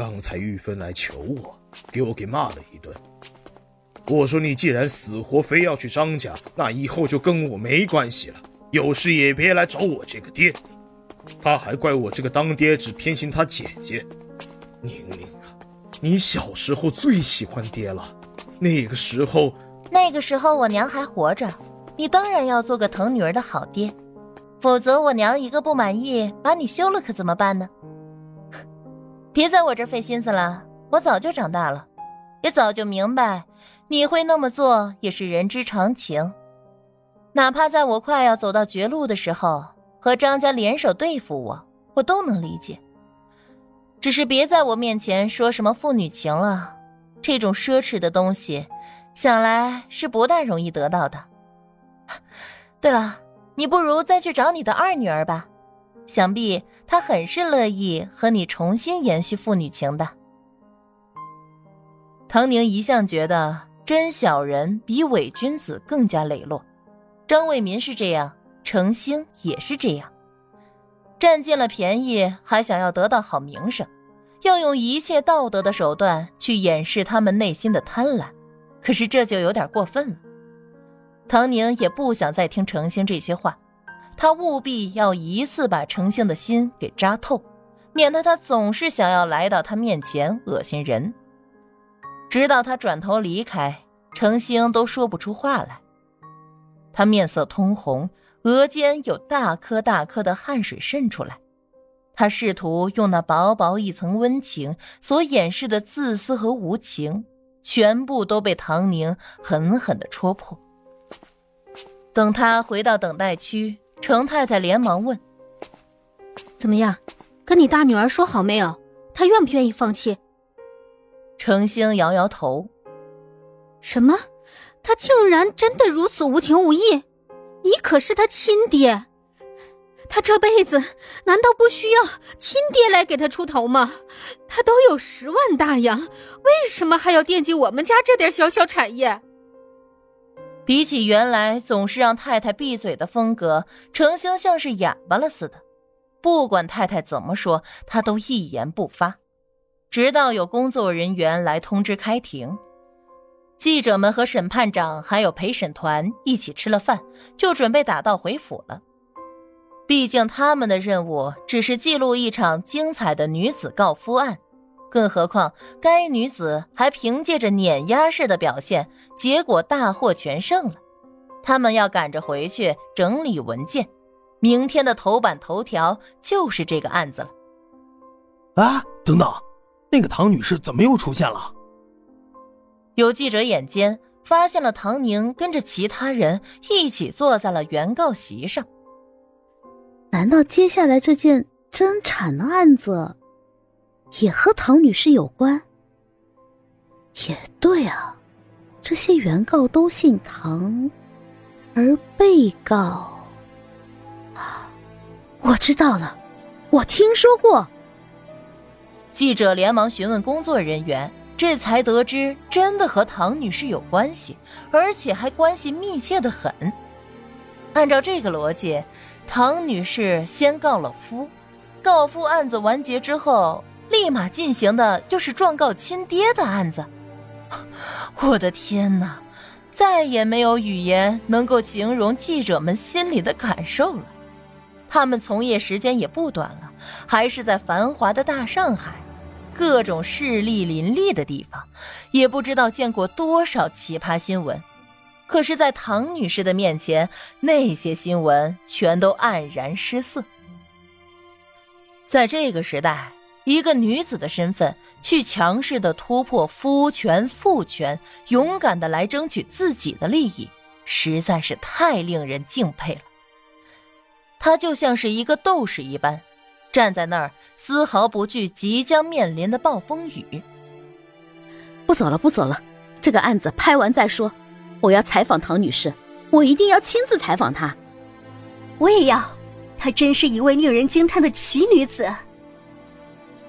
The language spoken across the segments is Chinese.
刚才玉芬来求我，给我给骂了一顿。我说你既然死活非要去张家，那以后就跟我没关系了，有事也别来找我这个爹。他还怪我这个当爹只偏心他姐姐。宁宁啊，你小时候最喜欢爹了，那个时候，那个时候我娘还活着，你当然要做个疼女儿的好爹，否则我娘一个不满意把你休了可怎么办呢？别在我这费心思了，我早就长大了，也早就明白你会那么做也是人之常情，哪怕在我快要走到绝路的时候。和张家联手对付我，我都能理解。只是别在我面前说什么父女情了，这种奢侈的东西，想来是不大容易得到的。对了，你不如再去找你的二女儿吧，想必他很是乐意和你重新延续父女情的。唐宁一向觉得真小人比伪君子更加磊落，张卫民是这样。程兴也是这样，占尽了便宜，还想要得到好名声，要用一切道德的手段去掩饰他们内心的贪婪，可是这就有点过分了。唐宁也不想再听程兴这些话，他务必要一次把程兴的心给扎透，免得他总是想要来到他面前恶心人。直到他转头离开，程兴都说不出话来，他面色通红。额间有大颗大颗的汗水渗出来，他试图用那薄薄一层温情所掩饰的自私和无情，全部都被唐宁狠狠的戳破。等他回到等待区，程太太连忙问：“怎么样，跟你大女儿说好没有？她愿不愿意放弃？”程星摇摇头：“什么？他竟然真的如此无情无义？”你可是他亲爹，他这辈子难道不需要亲爹来给他出头吗？他都有十万大洋，为什么还要惦记我们家这点小小产业？比起原来总是让太太闭嘴的风格，程兴像是哑巴了似的，不管太太怎么说，他都一言不发，直到有工作人员来通知开庭。记者们和审判长还有陪审团一起吃了饭，就准备打道回府了。毕竟他们的任务只是记录一场精彩的女子告夫案，更何况该女子还凭借着碾压式的表现，结果大获全胜了。他们要赶着回去整理文件，明天的头版头条就是这个案子了。啊，等等，那个唐女士怎么又出现了？有记者眼尖，发现了唐宁跟着其他人一起坐在了原告席上。难道接下来这件争产的案子也和唐女士有关？也对啊，这些原告都姓唐，而被告……我知道了，我听说过。记者连忙询问工作人员。这才得知，真的和唐女士有关系，而且还关系密切的很。按照这个逻辑，唐女士先告了夫，告夫案子完结之后，立马进行的就是状告亲爹的案子。我的天哪，再也没有语言能够形容记者们心里的感受了。他们从业时间也不短了，还是在繁华的大上海。各种势力林立的地方，也不知道见过多少奇葩新闻。可是，在唐女士的面前，那些新闻全都黯然失色。在这个时代，一个女子的身份去强势的突破夫权父权，勇敢的来争取自己的利益，实在是太令人敬佩了。她就像是一个斗士一般，站在那儿。丝毫不惧即将面临的暴风雨。不走了，不走了，这个案子拍完再说。我要采访唐女士，我一定要亲自采访她。我也要，她真是一位令人惊叹的奇女子。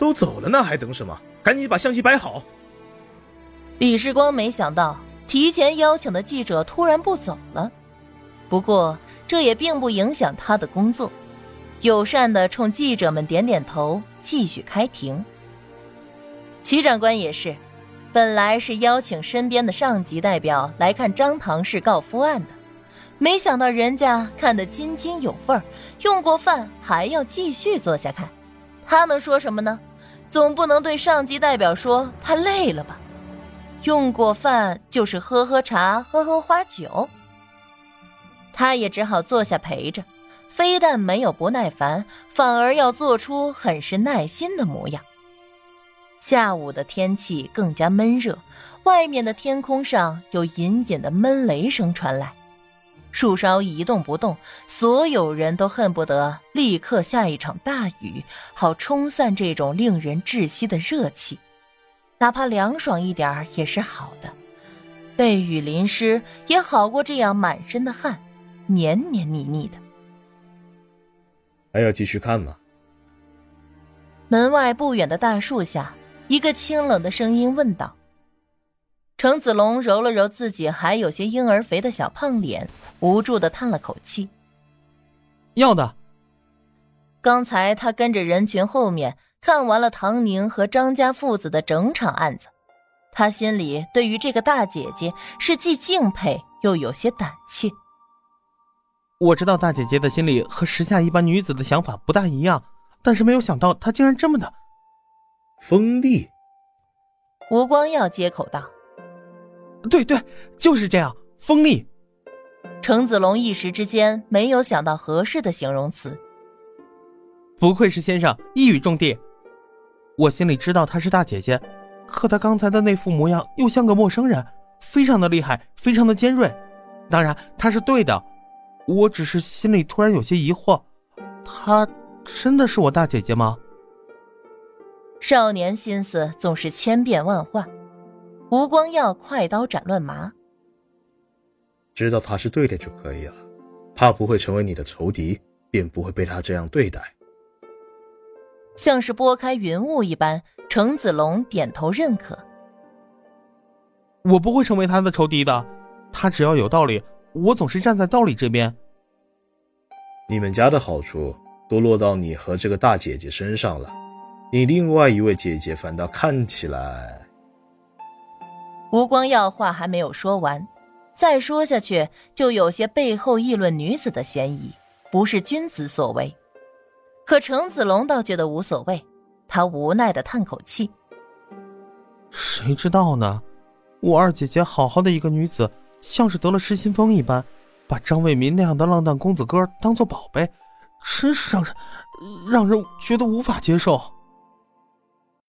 都走了呢，还等什么？赶紧把相机摆好。李世光没想到提前邀请的记者突然不走了，不过这也并不影响他的工作。友善的冲记者们点点头，继续开庭。齐长官也是，本来是邀请身边的上级代表来看张唐氏告夫案的，没想到人家看得津津有味儿，用过饭还要继续坐下看，他能说什么呢？总不能对上级代表说他累了吧？用过饭就是喝喝茶，喝喝花酒。他也只好坐下陪着，非但没有不耐烦，反而要做出很是耐心的模样。下午的天气更加闷热，外面的天空上有隐隐的闷雷声传来，树梢一动不动，所有人都恨不得立刻下一场大雨，好冲散这种令人窒息的热气，哪怕凉爽一点也是好的，被雨淋湿也好过这样满身的汗，黏黏腻腻的。还要继续看吗？门外不远的大树下。一个清冷的声音问道：“程子龙揉了揉自己还有些婴儿肥的小胖脸，无助的叹了口气。要的。刚才他跟着人群后面看完了唐宁和张家父子的整场案子，他心里对于这个大姐姐是既敬佩又有些胆怯。我知道大姐姐的心里和时下一般女子的想法不大一样，但是没有想到她竟然这么的。”锋利，吴光耀接口道：“对对，就是这样，锋利。”程子龙一时之间没有想到合适的形容词。不愧是先生，一语中的。我心里知道她是大姐姐，可她刚才的那副模样又像个陌生人，非常的厉害，非常的尖锐。当然，她是对的，我只是心里突然有些疑惑，她真的是我大姐姐吗？少年心思总是千变万化，吴光耀快刀斩乱麻。知道他是对的就可以了，他不会成为你的仇敌，便不会被他这样对待。像是拨开云雾一般，程子龙点头认可。我不会成为他的仇敌的，他只要有道理，我总是站在道理这边。你们家的好处都落到你和这个大姐姐身上了。你另外一位姐姐反倒看起来……吴光耀话还没有说完，再说下去就有些背后议论女子的嫌疑，不是君子所为。可程子龙倒觉得无所谓，他无奈的叹口气：“谁知道呢？我二姐姐好好的一个女子，像是得了失心疯一般，把张卫民那样的浪荡公子哥当做宝贝，真是让人让人觉得无法接受。”